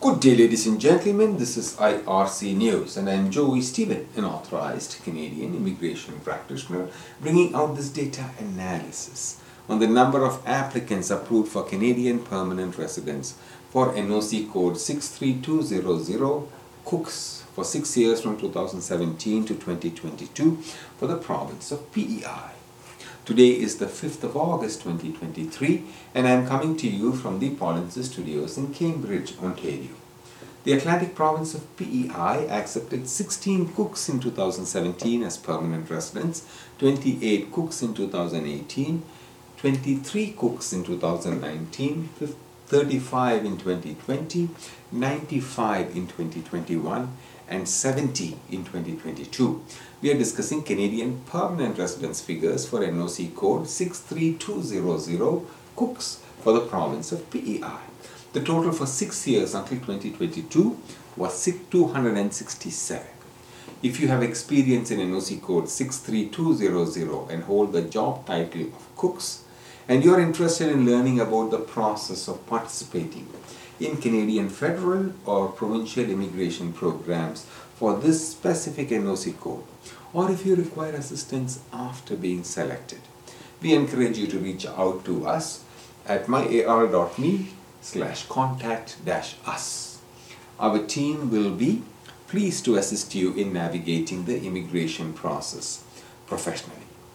Good day, ladies and gentlemen. This is IRC News, and I'm Joy Stephen, an authorized Canadian immigration practitioner, bringing out this data analysis on the number of applicants approved for Canadian permanent residence for NOC code 63200 Cooks for six years from 2017 to 2022 for the province of PEI. Today is the 5th of August 2023 and I am coming to you from the Polinsys Studios in Cambridge, Ontario. The Atlantic province of PEI accepted 16 cooks in 2017 as permanent residents, 28 cooks in 2018, 23 cooks in 2019, 35 in 2020, 95 in 2021 and 70 in 2022. We are discussing Canadian permanent residence figures for NOC code 63200 cooks for the province of PEI. The total for 6 years until 2022 was 267. If you have experience in NOC code 63200 and hold the job title of cooks and you are interested in learning about the process of participating in Canadian federal or provincial immigration programs for this specific NOC code, or if you require assistance after being selected. We encourage you to reach out to us at myar.me slash contact dash us. Our team will be pleased to assist you in navigating the immigration process professionally.